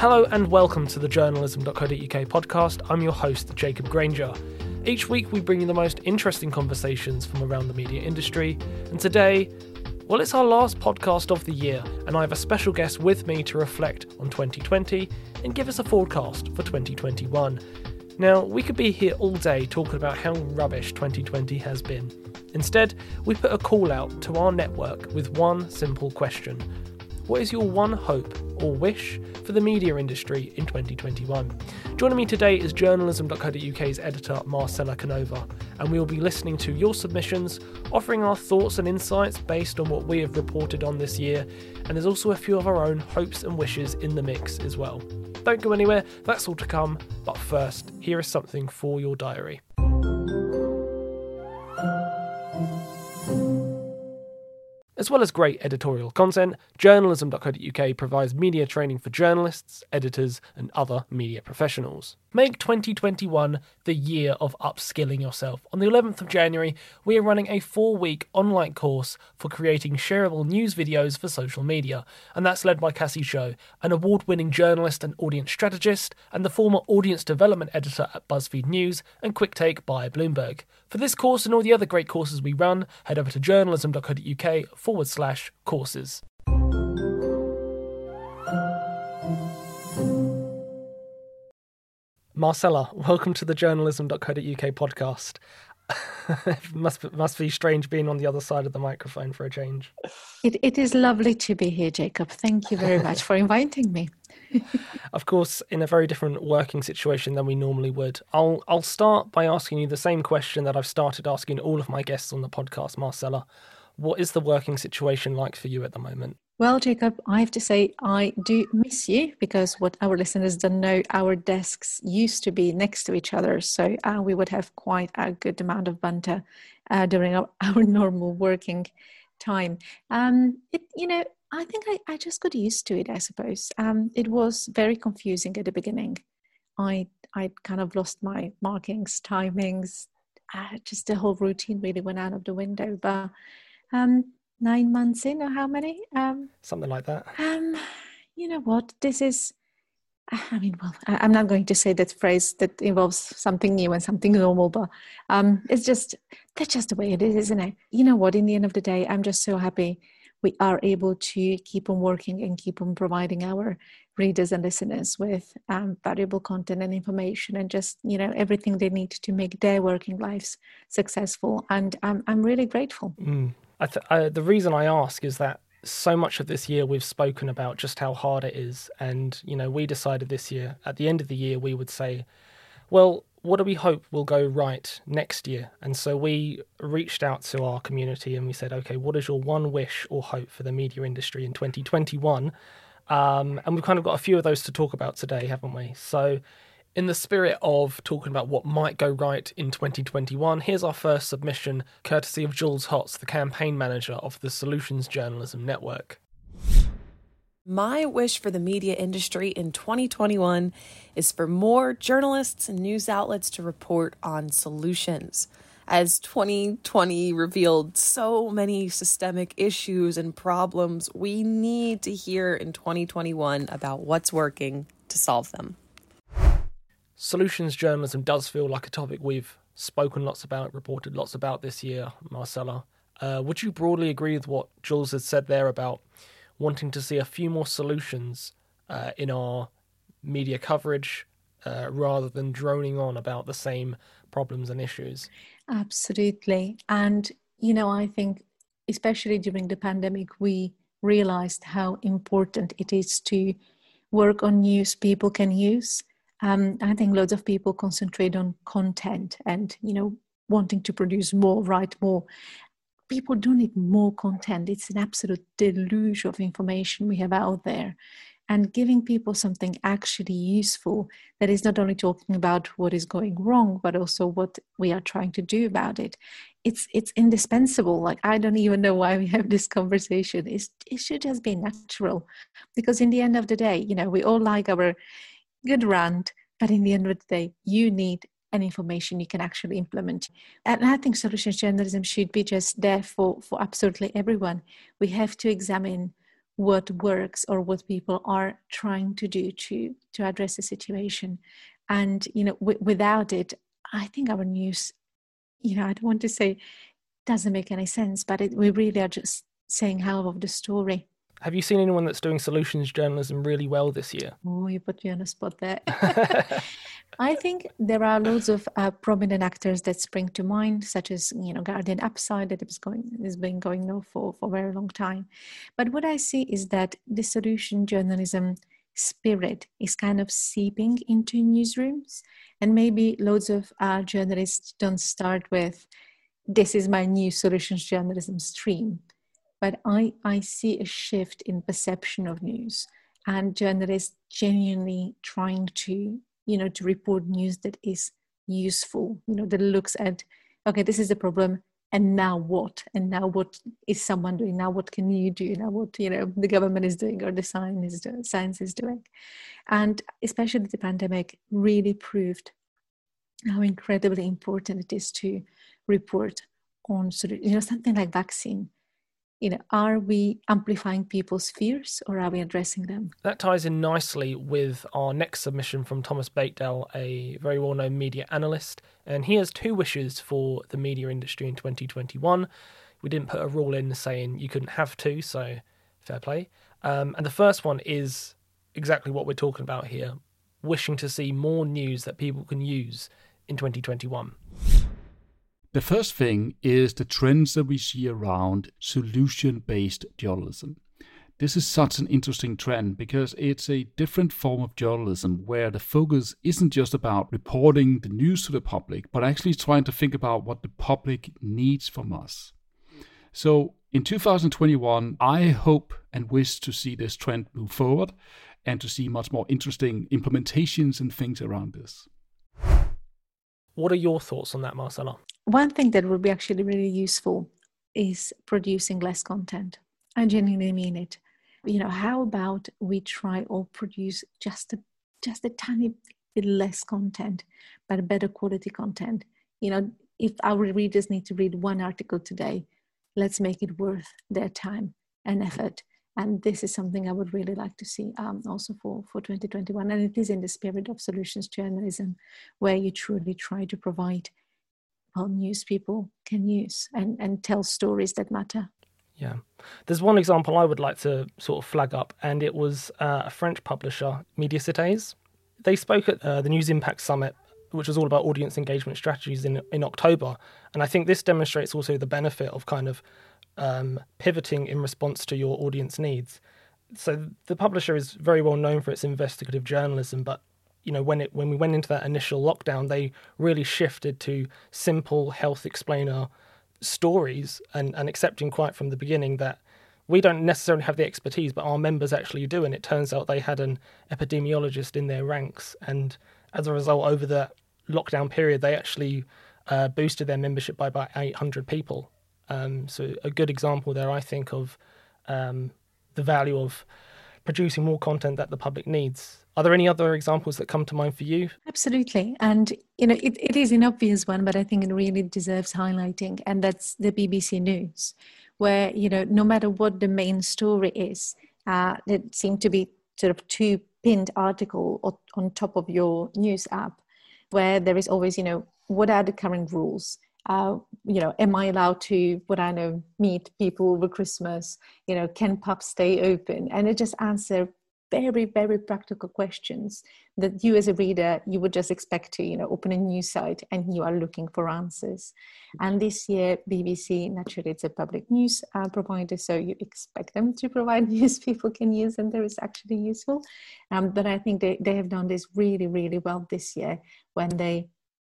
Hello and welcome to the journalism.co.uk podcast. I'm your host, Jacob Granger. Each week we bring you the most interesting conversations from around the media industry, and today, well, it's our last podcast of the year, and I have a special guest with me to reflect on 2020 and give us a forecast for 2021. Now, we could be here all day talking about how rubbish 2020 has been. Instead, we put a call out to our network with one simple question What is your one hope or wish for the media industry in 2021? Joining me today is journalism.co.uk's editor Marcella Canova, and we will be listening to your submissions, offering our thoughts and insights based on what we have reported on this year, and there's also a few of our own hopes and wishes in the mix as well. Don't go anywhere, that's all to come. But first, here is something for your diary. As well as great editorial content, journalism.co.uk provides media training for journalists, editors, and other media professionals. Make 2021 the year of upskilling yourself. On the 11th of January, we are running a four week online course for creating shareable news videos for social media, and that's led by Cassie Zhou, an award winning journalist and audience strategist, and the former audience development editor at BuzzFeed News and Quick Take by Bloomberg. For this course and all the other great courses we run, head over to journalism.co.uk forward slash courses. Marcella, welcome to the journalism.co.uk podcast. It must must be strange being on the other side of the microphone for a change. It, it is lovely to be here, Jacob. Thank you very much for inviting me. of course, in a very different working situation than we normally would. I'll I'll start by asking you the same question that I've started asking all of my guests on the podcast, Marcella. What is the working situation like for you at the moment? Well, Jacob, I have to say I do miss you because what our listeners don't know, our desks used to be next to each other, so uh, we would have quite a good amount of banter uh, during our, our normal working time. Um, it, you know, I think I, I just got used to it, I suppose. Um, it was very confusing at the beginning. I I kind of lost my markings, timings, uh, just the whole routine really went out of the window. But um, nine months in, or how many? Um, Something like that. Um, you know what? This is. I mean, well, I'm not going to say that phrase that involves something new and something normal, but um, it's just that's just the way it is, isn't it? You know what? In the end of the day, I'm just so happy we are able to keep on working and keep on providing our readers and listeners with um, valuable content and information and just you know everything they need to make their working lives successful and i'm, I'm really grateful mm. I th- I, the reason i ask is that so much of this year we've spoken about just how hard it is and you know we decided this year at the end of the year we would say well what do we hope will go right next year? And so we reached out to our community and we said, okay, what is your one wish or hope for the media industry in 2021? Um, and we've kind of got a few of those to talk about today, haven't we? So, in the spirit of talking about what might go right in 2021, here's our first submission, courtesy of Jules Hotz, the campaign manager of the Solutions Journalism Network. My wish for the media industry in 2021 is for more journalists and news outlets to report on solutions. As 2020 revealed so many systemic issues and problems, we need to hear in 2021 about what's working to solve them. Solutions journalism does feel like a topic we've spoken lots about, reported lots about this year, Marcella. Uh, would you broadly agree with what Jules has said there about wanting to see a few more solutions uh, in our media coverage uh, rather than droning on about the same problems and issues. Absolutely. And, you know, I think, especially during the pandemic, we realized how important it is to work on news people can use. Um, I think loads of people concentrate on content and, you know, wanting to produce more, write more people do need more content. It's an absolute deluge of information we have out there. And giving people something actually useful that is not only talking about what is going wrong, but also what we are trying to do about it. It's it's indispensable. Like I don't even know why we have this conversation. It's, it should just be natural, because in the end of the day, you know, we all like our good rant, but in the end of the day, you need and information you can actually implement. And I think solutions journalism should be just there for, for absolutely everyone. We have to examine what works or what people are trying to do to to address the situation and you know w- without it i think our news you know i don't want to say doesn't make any sense but it, we really are just saying half of the story have you seen anyone that's doing solutions journalism really well this year? Oh, you put me on a spot there. I think there are loads of uh, prominent actors that spring to mind, such as you know Guardian Upside that is going has been going on for for a very long time. But what I see is that the solution journalism spirit is kind of seeping into newsrooms, and maybe loads of uh, journalists don't start with, "This is my new solutions journalism stream." But I, I see a shift in perception of news and journalists genuinely trying to you know to report news that is useful you know that looks at okay this is the problem and now what? And now what is someone doing? Now what can you do? Now what you know the government is doing or the science is doing, science is doing. And especially the pandemic really proved how incredibly important it is to report on sort of you know something like vaccine you know, are we amplifying people's fears or are we addressing them? That ties in nicely with our next submission from Thomas Baekdal, a very well known media analyst. And he has two wishes for the media industry in 2021. We didn't put a rule in saying you couldn't have two, so fair play. Um, and the first one is exactly what we're talking about here wishing to see more news that people can use in 2021. The first thing is the trends that we see around solution based journalism. This is such an interesting trend because it's a different form of journalism where the focus isn't just about reporting the news to the public, but actually trying to think about what the public needs from us. So in 2021, I hope and wish to see this trend move forward and to see much more interesting implementations and things around this. What are your thoughts on that, Marcella? One thing that would be actually really useful is producing less content. I genuinely mean it. You know, how about we try or produce just a just a tiny bit less content, but better quality content? You know, if our readers need to read one article today, let's make it worth their time and effort and this is something I would really like to see um, also for, for 2021. And it is in the spirit of solutions journalism, where you truly try to provide well, news people can use and, and tell stories that matter. Yeah. There's one example I would like to sort of flag up, and it was uh, a French publisher, Mediacités. They spoke at uh, the News Impact Summit, which was all about audience engagement strategies in, in October. And I think this demonstrates also the benefit of kind of um, pivoting in response to your audience needs. So the publisher is very well known for its investigative journalism, but you know when it when we went into that initial lockdown, they really shifted to simple health explainer stories and, and accepting quite from the beginning that we don't necessarily have the expertise, but our members actually do. And it turns out they had an epidemiologist in their ranks, and as a result, over the lockdown period, they actually uh, boosted their membership by about 800 people. Um, so a good example there, I think, of um, the value of producing more content that the public needs. Are there any other examples that come to mind for you? Absolutely. And, you know, it, it is an obvious one, but I think it really deserves highlighting. And that's the BBC News, where, you know, no matter what the main story is, uh, there seem to be sort of two pinned article on top of your news app, where there is always, you know, what are the current rules? Uh, you know, am I allowed to, what I know, meet people over Christmas? You know, can pubs stay open? And it just answer very, very practical questions that you as a reader, you would just expect to, you know, open a news site and you are looking for answers. And this year, BBC, naturally, it's a public news uh, provider, so you expect them to provide news people can use and there is actually useful. Um, but I think they, they have done this really, really well this year when they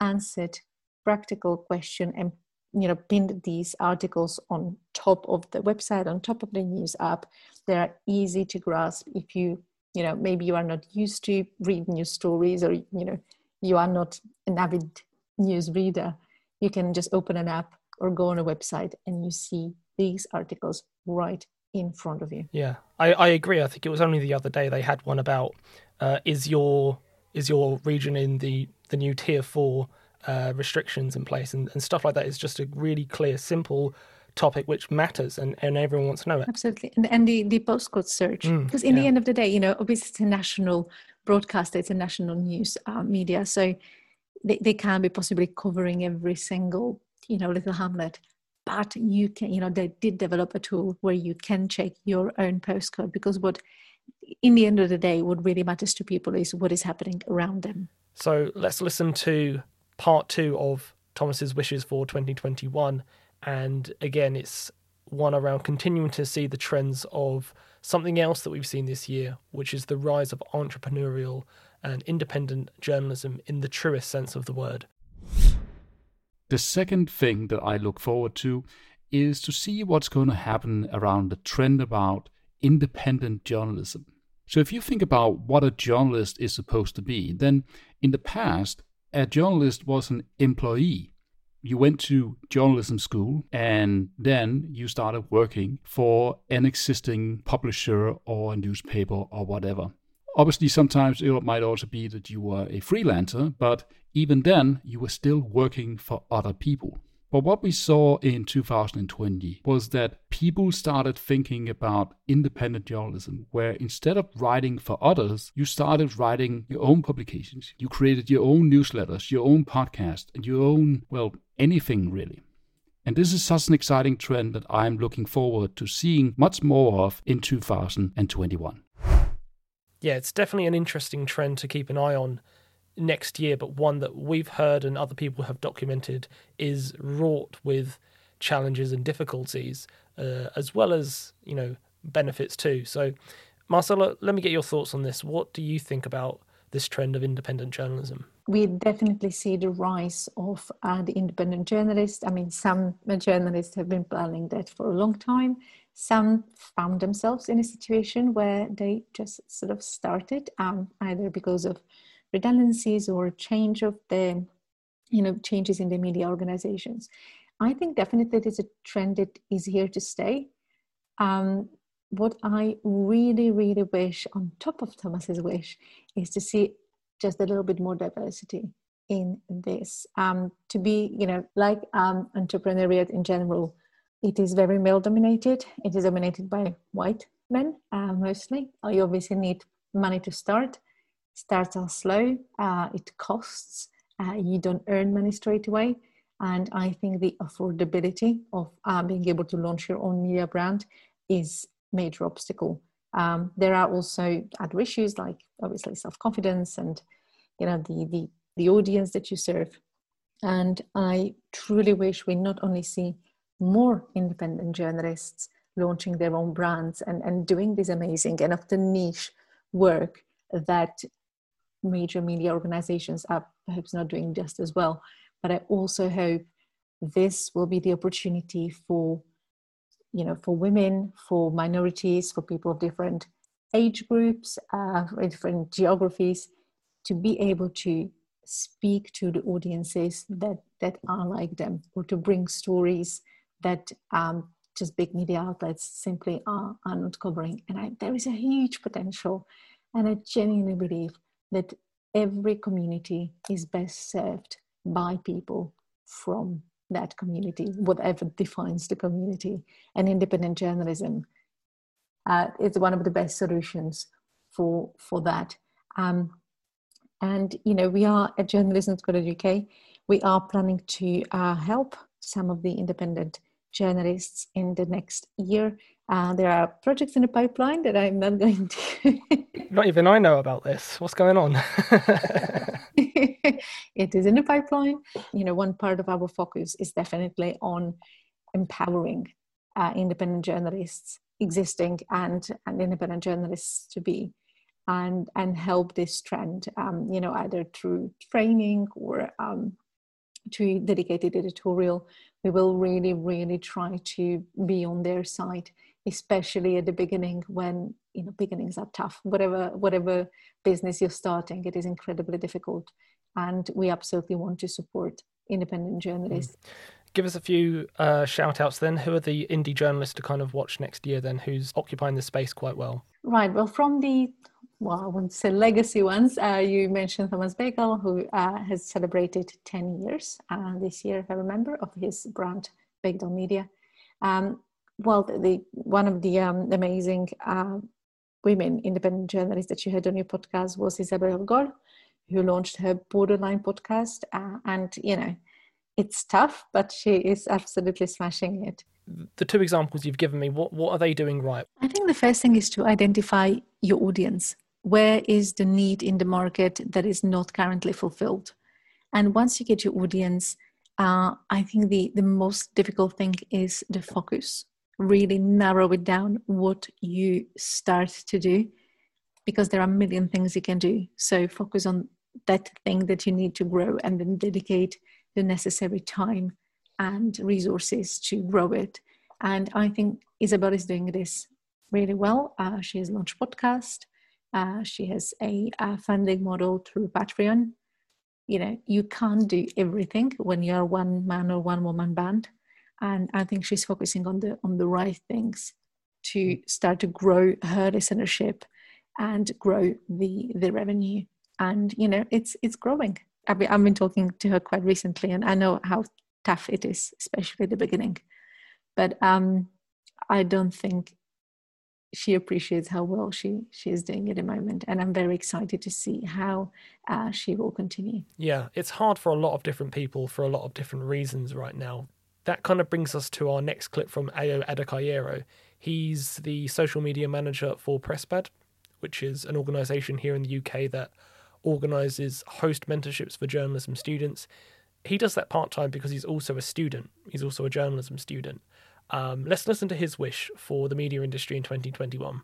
answered practical question and you know pinned these articles on top of the website on top of the news app. They are easy to grasp if you you know maybe you are not used to read news stories or you know you are not an avid news reader. You can just open an app or go on a website and you see these articles right in front of you. Yeah i, I agree. I think it was only the other day they had one about uh, is your is your region in the the new tier four uh, restrictions in place and, and stuff like that is just a really clear, simple topic which matters and, and everyone wants to know it. Absolutely. And, and the, the postcode search, because mm, in yeah. the end of the day, you know, obviously it's a national broadcaster, it's a national news uh, media. So they, they can be possibly covering every single, you know, little hamlet. But you can, you know, they did develop a tool where you can check your own postcode because what, in the end of the day, what really matters to people is what is happening around them. So let's listen to part two of Thomas's wishes for 2021. And again, it's one around continuing to see the trends of something else that we've seen this year, which is the rise of entrepreneurial and independent journalism in the truest sense of the word. The second thing that I look forward to is to see what's going to happen around the trend about independent journalism. So, if you think about what a journalist is supposed to be, then in the past, a journalist was an employee. You went to journalism school and then you started working for an existing publisher or a newspaper or whatever. Obviously, sometimes it might also be that you were a freelancer, but even then, you were still working for other people. But what we saw in 2020 was that people started thinking about independent journalism, where instead of writing for others, you started writing your own publications. You created your own newsletters, your own podcast, and your own, well, anything really. And this is such an exciting trend that I'm looking forward to seeing much more of in 2021. Yeah, it's definitely an interesting trend to keep an eye on next year, but one that we've heard and other people have documented is wrought with challenges and difficulties, uh, as well as you know benefits too. So, Marcella, let me get your thoughts on this. What do you think about this trend of independent journalism? We definitely see the rise of uh, the independent journalists. I mean, some journalists have been planning that for a long time. Some found themselves in a situation where they just sort of started, um, either because of redundancies or change of the you know changes in the media organizations. I think definitely it is a trend that is here to stay. Um, what i really really wish on top of thomas's wish is to see just a little bit more diversity in this. Um, to be you know like um, entrepreneurial in general it is very male dominated. It is dominated by white men uh, mostly. You obviously need money to start starts off slow, uh, it costs, uh, you don't earn money straight away. And I think the affordability of uh, being able to launch your own media brand is major obstacle. Um, there are also other issues like obviously self-confidence and you know the, the the audience that you serve. And I truly wish we not only see more independent journalists launching their own brands and, and doing this amazing and often niche work that major media organizations are perhaps not doing just as well. But I also hope this will be the opportunity for, you know, for women, for minorities, for people of different age groups, uh, different geographies, to be able to speak to the audiences that that are like them, or to bring stories that um, just big media outlets simply are, are not covering. And I, there is a huge potential, and I genuinely believe that every community is best served by people from that community, whatever defines the community. And independent journalism uh, is one of the best solutions for for that. Um, and you know, we are at journalism.co.uk. We are planning to uh, help some of the independent journalists in the next year uh, there are projects in the pipeline that I'm not going to. not even I know about this. What's going on? it is in the pipeline. You know, one part of our focus is definitely on empowering uh, independent journalists, existing and, and independent journalists to be, and and help this trend. Um, you know, either through training or um, through dedicated editorial. We will really, really try to be on their side especially at the beginning when you know beginnings are tough whatever whatever business you're starting it is incredibly difficult and we absolutely want to support independent journalists mm. give us a few uh, shout outs then who are the indie journalists to kind of watch next year then who's occupying the space quite well right well from the well, I wouldn't say legacy ones. Uh, you mentioned Thomas Baekdal, who uh, has celebrated 10 years uh, this year, if I remember, of his brand, Baekdal Media. Um, well, the, the, one of the um, amazing uh, women independent journalists that you heard on your podcast was Isabel Gol, who launched her Borderline podcast, uh, and you know, it's tough, but she is absolutely smashing it. The two examples you've given me, what what are they doing right? I think the first thing is to identify your audience. Where is the need in the market that is not currently fulfilled? And once you get your audience, uh, I think the, the most difficult thing is the focus. Really narrow it down what you start to do because there are a million things you can do. So focus on that thing that you need to grow and then dedicate the necessary time and resources to grow it. And I think Isabel is doing this really well. Uh, she has launched podcast. Uh, she has a, a, funding model through Patreon you know you can't do everything when you're one man or one woman band and i think she's focusing on the on the right things to mm. start to grow her listenership and grow the the revenue. And you know it's it's growing. I've been, I've been talking to her quite recently and i know how tough it is especially at the beginning. But um i don't think she appreciates how well she she is doing at the moment. And i'm very excited to see how uh, she will continue. Yeah it's hard for a lot of different people for a lot of different reasons right now that kind of brings us to our next clip from Ayo Adekayero. He's the social media manager for Presspad, which is an organisation here in the UK that organises host mentorships for journalism students. He does that part time because he's also a student. He's also a journalism student. Um, let's listen to his wish for the media industry in 2021.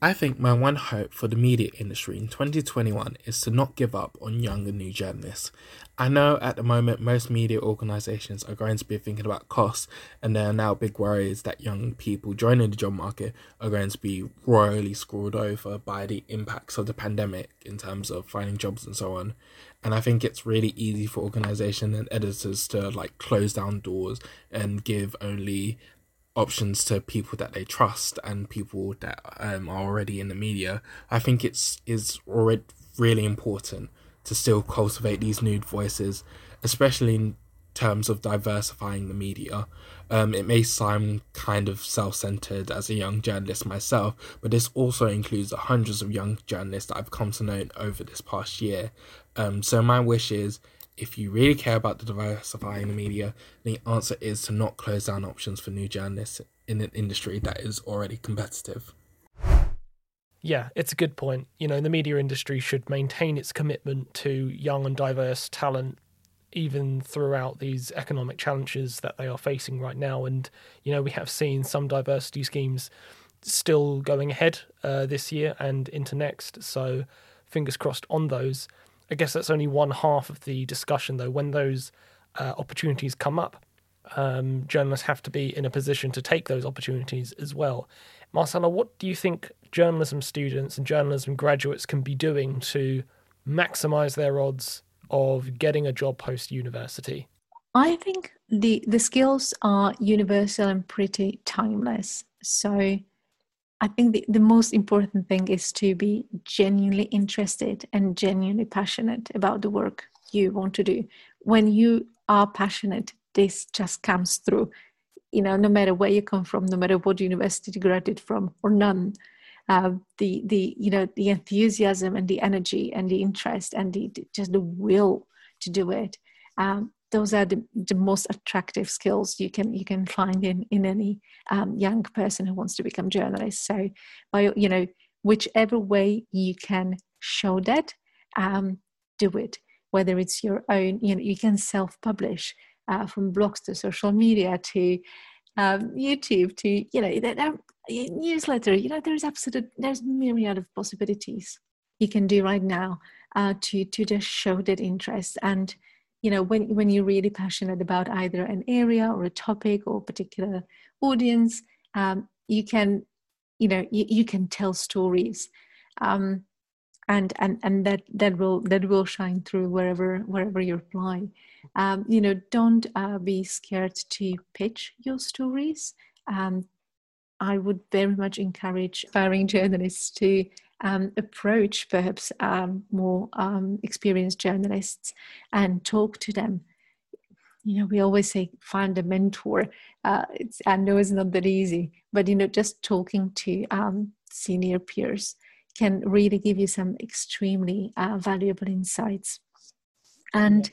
I think my one hope for the media industry in 2021 is to not give up on young and new journalists. I know at the moment most media organisations are going to be thinking about costs, and there are now big worries that young people joining the job market are going to be royally screwed over by the impacts of the pandemic in terms of finding jobs and so on. And I think it's really easy for organisations and editors to like close down doors and give only options to people that they trust and people that um, are already in the media, I think it's is already really important to still cultivate these new voices, especially in terms of diversifying the media. Um, it may sound kind of self centered as a young journalist myself, but this also includes the hundreds of young journalists that I've come to know over this past year. Um, so, my wish is if you really care about the diversifying the media, the answer is to not close down options for new journalists in an industry that is already competitive. Yeah, it's a good point. You know, the media industry should maintain its commitment to young and diverse talent even throughout these economic challenges that they are facing right now. And, you know, we have seen some diversity schemes still going ahead uh, this year and into next. So, fingers crossed on those. I guess that's only one half of the discussion, though. When those uh, opportunities come up, um, journalists have to be in a position to take those opportunities as well. Marcella, what do you think journalism students and journalism graduates can be doing to maximize their odds of getting a job post university? I think the the skills are universal and pretty timeless. So I think the, the most important thing is to be genuinely interested and genuinely passionate about the work you want to do. When you are passionate, this just comes through. You know, no matter where you come from, no matter what university you graduated from or none, uh, the the you know the enthusiasm and the energy and the interest and the just the will to do it um, those are the, the most attractive skills you can you can find in in any um, young person who wants to become journalist. So by you know whichever way you can show that um, do it. Whether it's your own you know you can self-publish uh, from blogs to social media to um, youtube to you know that newsletter. You know there's absolute there's myriad of possibilities you can do right now uh, to to just show that interest. And you know when when you're really passionate about either an area or a topic or a particular audience um, you can you know you, you can tell stories um, and and and that that will that will shine through wherever wherever you apply um, you know don't uh, be scared to pitch your stories. Um, i would very much encourage aspiring journalists to um, approach perhaps um, more um, experienced journalists and talk to them. you know, we always say find a mentor. Uh, it's, I know it's not that easy, but you know, just talking to um, senior peers can really give you some extremely uh, valuable insights. And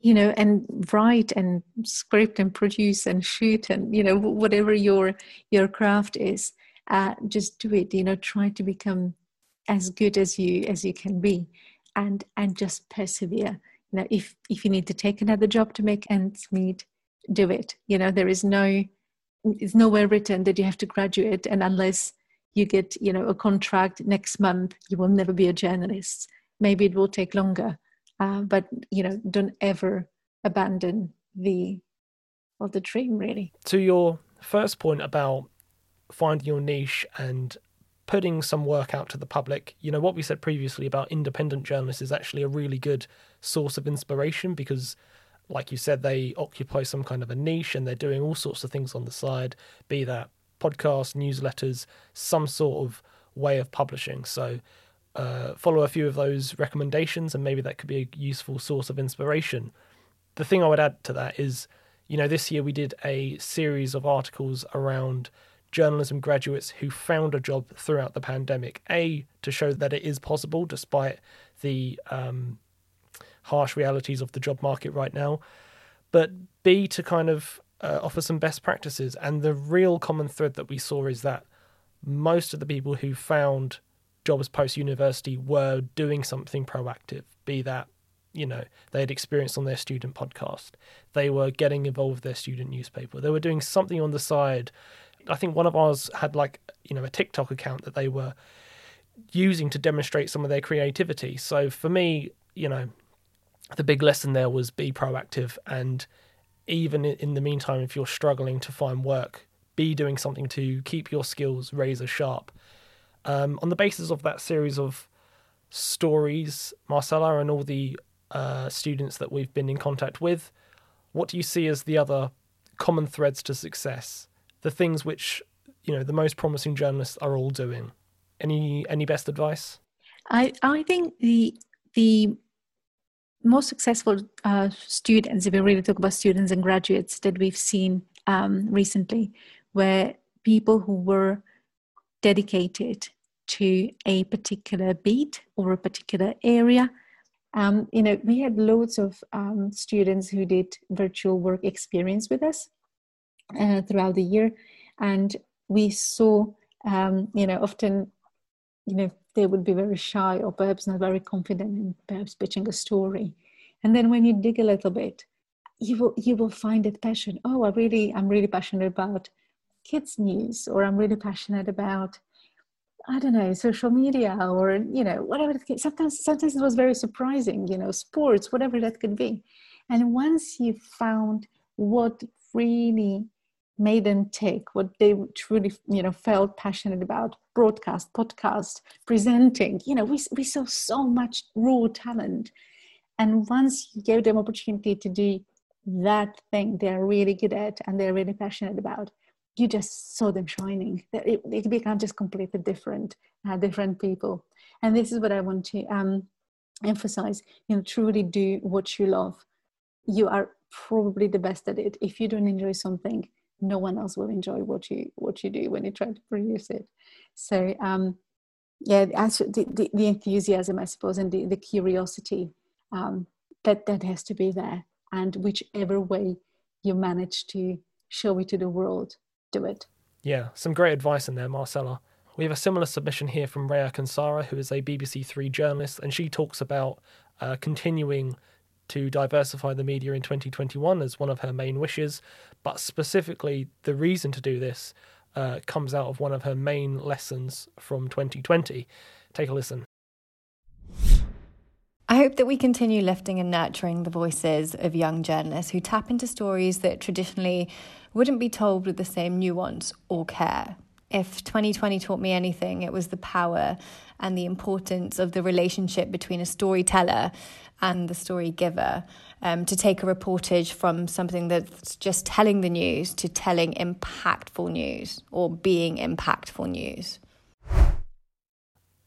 you know, and write and script and produce and shoot and you know whatever your your craft is, uh, just do it. You know, try to become as good as you as you can be, and and just persevere. You know if if you need to take another job to make ends meet do it. You know there is no it's nowhere written that you have to graduate and unless you get you know a contract next month you will never be a journalist. Maybe it will take longer uh, but you know don't ever abandon the of the dream really. To your first point about finding your niche and putting some work out to the public. You know, what we said previously about independent journalists is actually a really good source of inspiration because, like you said, they occupy some kind of a niche and they're doing all sorts of things on the side, be that podcasts, newsletters, some sort of way of publishing. So, uh, follow a few of those recommendations and maybe that could be a useful source of inspiration. The thing I would add to that is, you know, this year we did a series of articles around journalism graduates who found a job throughout the pandemic. A, to show that it is possible despite the um, harsh realities of the job market right now. But B, to kind of uh, offer some best practices. And the real common thread that we saw is that most of the people who found jobs post university were doing something proactive, be that you know they had experience on their student podcast they were getting involved with their student newspaper they were doing something on the side I think one of ours had like you know a TikTok account that they were using to demonstrate some of their creativity. So for me, you know, the big lesson there was be proactive and even in the meantime if you're struggling to find work, be doing something to keep your skills razor sharp. Um, on the basis of that series of stories, Marcella and all the uh, students that we've been in contact with, what do you see as the other common threads to success? The things which you know the most promising journalists are all doing. Any any best advice? I I think the the most successful uh, students, if we really talk about students and graduates that we've seen um, recently, were people who were dedicated to a particular beat or a particular area. Um, you know, we had loads of um, students who did virtual work experience with us, uh, throughout the year. And we saw, um, you know, often, you know, they would be very shy or perhaps not very confident in perhaps pitching a story. And then when you dig a little bit, you will you will find that passion. Oh, I really I'm really passionate about kids news, or I'm really passionate about I don't know social media, or you know whatever. Sometimes sometimes it was very surprising, you know, sports, whatever that could be. And once you found what really made them take what they truly you know felt passionate about broadcast podcast presenting. You know we, we saw so much raw talent. And once you gave them opportunity to do that thing they're really good at and they're really passionate about you just saw them shining. It, it became just completely different uh, different people. And this is what i want to um, emphasize. You know truly do what you love. You are probably the best at it. If you don't enjoy something no one else will enjoy what you what you do when you try to produce it. So um yeah the, the, the enthusiasm i suppose and the, the curiosity um that that has to be there. And whichever way you manage to show it to the world do it. Yeah some great advice in there marcella. We have a similar submission here from Reha Kansara, who is a BBC Three journalist, and she talks about uh, continuing to diversify the media in 2021 as one of her main wishes, but specifically, the reason to do this uh, comes out of one of her main lessons from 2020. Take a listen. I hope that we continue lifting and nurturing the voices of young journalists who tap into stories that traditionally wouldn't be told with the same nuance or care. If 2020 taught me anything, it was the power and the importance of the relationship between a storyteller and the story giver. Um, to take a reportage from something that's just telling the news to telling impactful news or being impactful news.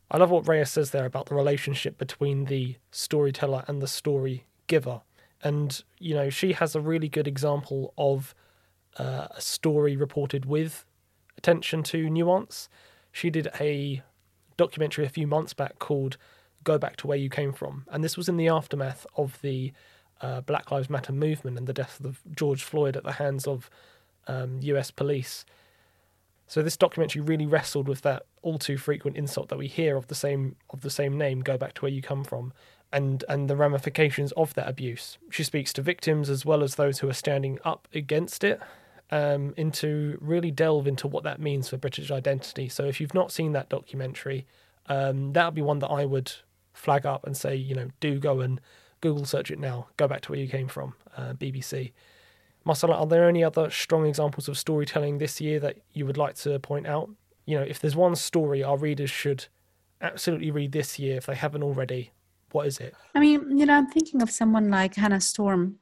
I love what Reyes says there about the relationship between the storyteller and the story giver. And, you know, she has a really good example of uh, a story reported with attention to nuance. She did a documentary a few months back called Go Back to Where You Came From. And this was in the aftermath of the uh, Black Lives Matter movement and the death of George Floyd at the hands of um, US police. So this documentary really wrestled with that all too frequent insult that we hear of the same of the same name, go back to where you come from, and and the ramifications of that abuse. She speaks to victims as well as those who are standing up against it, um, into really delve into what that means for British identity. So if you've not seen that documentary, um, that would be one that I would flag up and say, you know, do go and Google search it now. Go back to where you came from, uh, BBC. Marcella, are there any other strong examples of storytelling this year that you would like to point out? You know, if there's one story our readers should absolutely read this year if they haven't already, what is it? I mean, you know, I'm thinking of someone like Hannah Storm,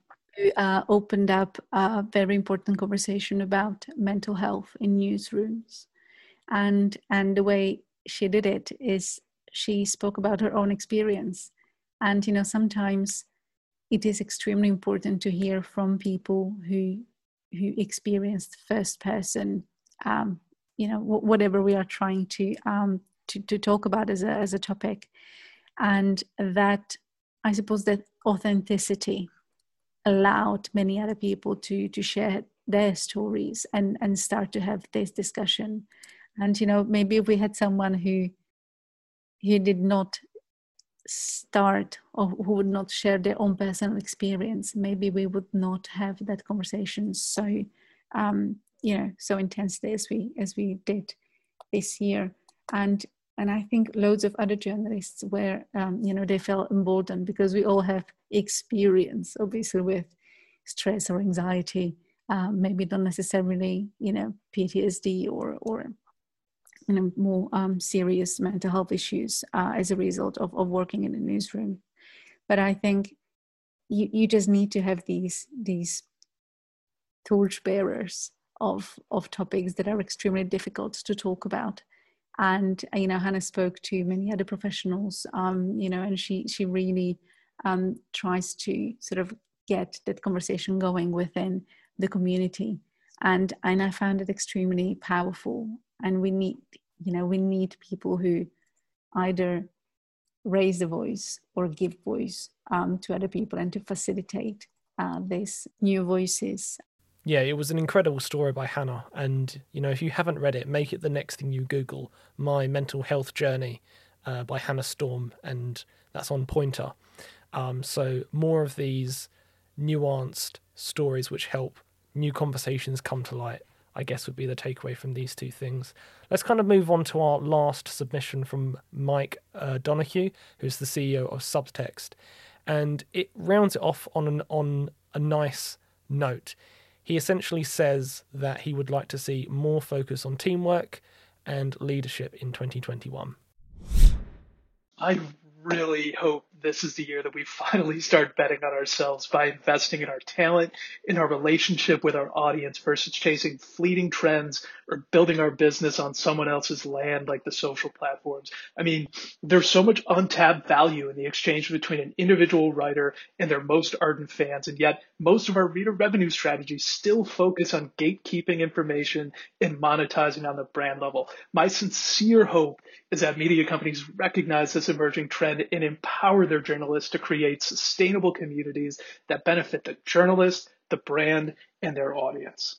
uh, opened up a very important conversation about mental health in newsrooms, and and the way she did it is she spoke about her own experience, and you know, sometimes it is extremely important to hear from people who who experienced first person um, you know whatever we are trying to um, to, to talk about as a as a topic. And that i suppose that authenticity allowed many other people to to share their stories and and start to have this discussion. And you know maybe if we had someone who who did not start or who would not share their own personal experience maybe we would not have that conversation so um, you know so intensely as we as we did this year. And and i think loads of other journalists were um, you know they felt emboldened because we all have experience obviously with stress or anxiety um, maybe not necessarily you know ptsd or or you know, more um, serious mental health issues uh, as a result of, of working in a newsroom. But I think you, you just need to have these these torch bearers of of topics that are extremely difficult to talk about. And you know, Hannah spoke to many other professionals, um, you know, and she she really um, tries to sort of get that conversation going within the community. And and i found it extremely powerful. And we need you know we need people who either raise the voice or give voice um, to other people and to facilitate uh, these new voices. Yeah it was an incredible story by hannah. And you know if you haven't read it make it the next thing you google my mental health journey uh, by hannah storm. And that's on poynter um, so more of these nuanced stories which help new conversations come to light I guess would be the takeaway from these two things. Let's kind of move on to our last submission from Mike uh, Donohue, who's the CEO of Subtext, and it rounds it off on an, on a nice note. He essentially says that he would like to see more focus on teamwork and leadership in 2021. I really hope this is the year that we finally start betting on ourselves by investing in our talent, in our relationship with our audience versus chasing fleeting trends or building our business on someone else's land like the social platforms. I mean, there's so much untapped value in the exchange between an individual writer and their most ardent fans. And yet most of our reader revenue strategies still focus on gatekeeping information and monetizing on the brand level. My sincere hope is that media companies recognize this emerging trend and empower their journalists to create sustainable communities that benefit the journalist, the brand, and their audience.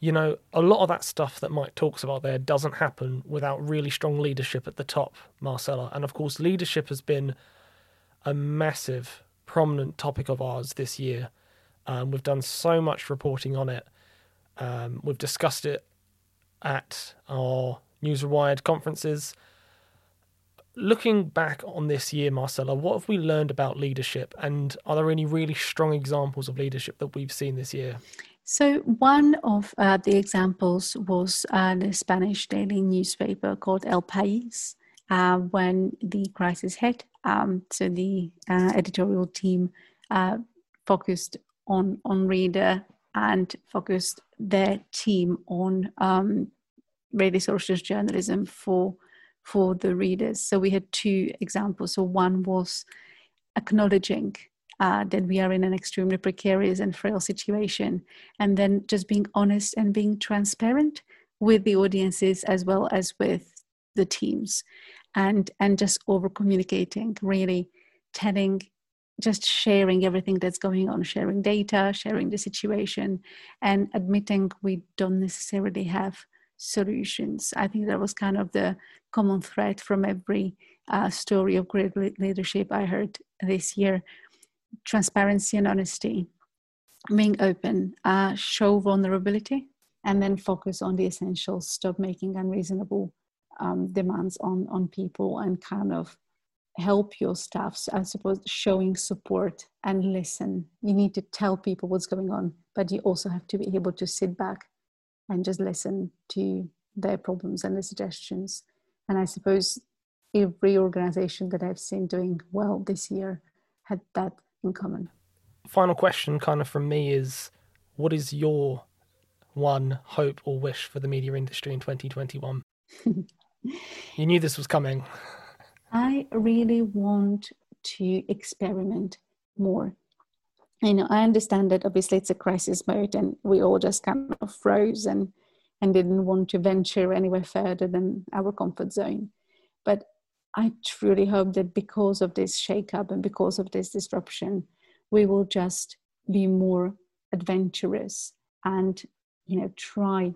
You know, a lot of that stuff that Mike talks about there doesn't happen without really strong leadership at the top, Marcella. And of course, leadership has been a massive, prominent topic of ours this year. Um, we've done so much reporting on it. Um, we've discussed it at our News Rewired conferences looking back on this year, Marcella, what have we learned about leadership? And are there any really strong examples of leadership that we've seen this year? So, one of uh, the examples was uh, the Spanish daily newspaper called El País. Uh, when the crisis hit, um, so the uh, editorial team uh, focused on on reader and focused their team on um, really social journalism for for the readers. So we had two examples. So one was acknowledging uh, that we are in an extremely precarious and frail situation, and then just being honest and being transparent with the audiences as well as with the teams, and and just over communicating, really telling just sharing everything that's going on, sharing data, sharing the situation, and admitting we don't necessarily have solutions. I think that was kind of the common thread from every uh, story of great leadership I heard this year transparency and honesty, being open, uh, show vulnerability, and then focus on the essentials. Stop making unreasonable um, demands on, on people and kind of help your staff. I suppose showing support and listen. You need to tell people what's going on, but you also have to be able to sit back and just listen to their problems and their suggestions. And I suppose every organization that I've seen doing well this year had that in common. Final question, kind of from me, is what is your one hope or wish for the media industry in 2021? you knew this was coming. I really want to experiment more. You know, I understand that obviously it's a crisis mode and we all just kind of froze and, and didn't want to venture anywhere further than our comfort zone. But I truly hope that because of this shakeup and because of this disruption, we will just be more adventurous and you know try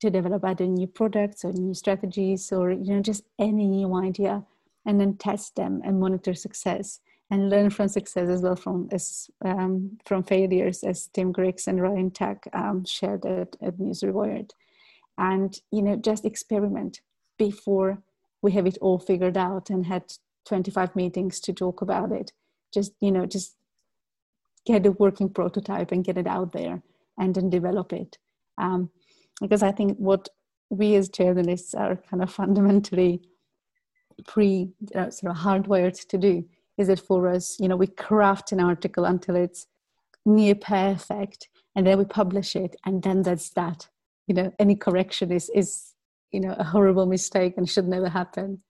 to develop either new products or new strategies or you know just any new idea and then test them and monitor success and learn from success as well from as um, from failures as Tim Griggs and Ryan Tuck um, shared at, at Newsrewired and you know just experiment before we have it all figured out and had 25 meetings to talk about it. Just you know just get a working prototype and get it out there and then develop it. Um, because i think what we as journalists are kind of fundamentally pre uh, sort of hardwired to do is it for us? You know we craft an article until it's near perfect and then we publish it and then that's that. You know any correction is is you know a horrible mistake and should never happen.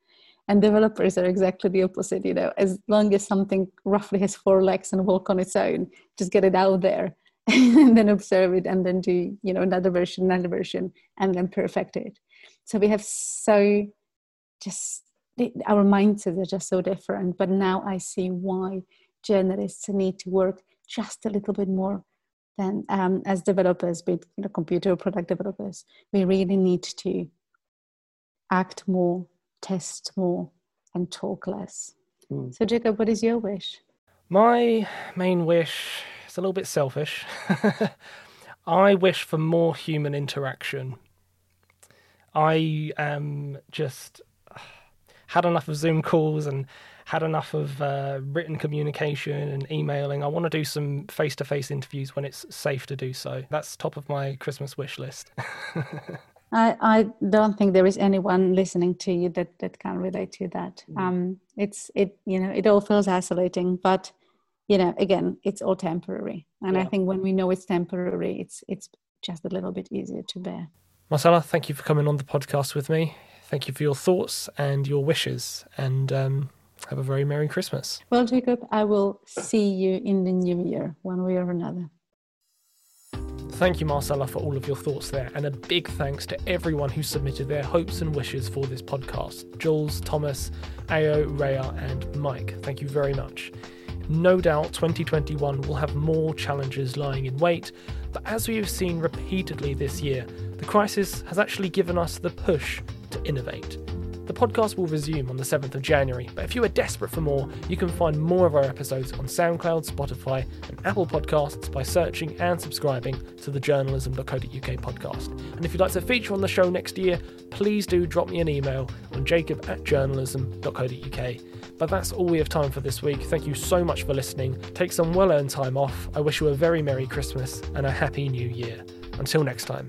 And developers are exactly the opposite you know as long as something roughly has four legs and walk on its own just get it out there and then observe it and then do you know another version another version and then perfect it. So we have so just our mindsets are just so different but now i see why journalists need to work just a little bit more than um, as developers be it you know, computer product developers we really need to act more, test more, and talk less. Mm. So, Jacob, what is your wish? My main wish is a little bit selfish. I wish for more human interaction. I am just had enough of Zoom calls and had enough of uh, written communication and emailing. I want to do some face to face interviews when it's safe to do so. That's top of my Christmas wish list. I, I don't think there is anyone listening to you that, that can relate to that. Mm. Um, it's it you know it all feels isolating, but you know again it's all temporary, and yeah. I think when we know it's temporary, it's it's just a little bit easier to bear. Marcela, thank you for coming on the podcast with me. Thank you for your thoughts and your wishes, and um, have a very merry Christmas. Well, Jacob, I will see you in the new year, one way or another. Thank you, Marcela, for all of your thoughts there, and a big thanks to everyone who submitted their hopes and wishes for this podcast Jules, Thomas, Ao, Reha, and Mike. Thank you very much. No doubt 2021 will have more challenges lying in wait, but as we have seen repeatedly this year, the crisis has actually given us the push innovate. The podcast will resume on the 7th of January, but if you are desperate for more, you can find more of our episodes on SoundCloud, Spotify, and Apple Podcasts by searching and subscribing to the journalism.co.uk podcast. And if you'd like to feature on the show next year, please do drop me an email on jacob at journalism.co.uk. But that's all we have time for this week. Thank you so much for listening. Take some well earned time off. I wish you a very Merry Christmas and a Happy New Year. Until next time.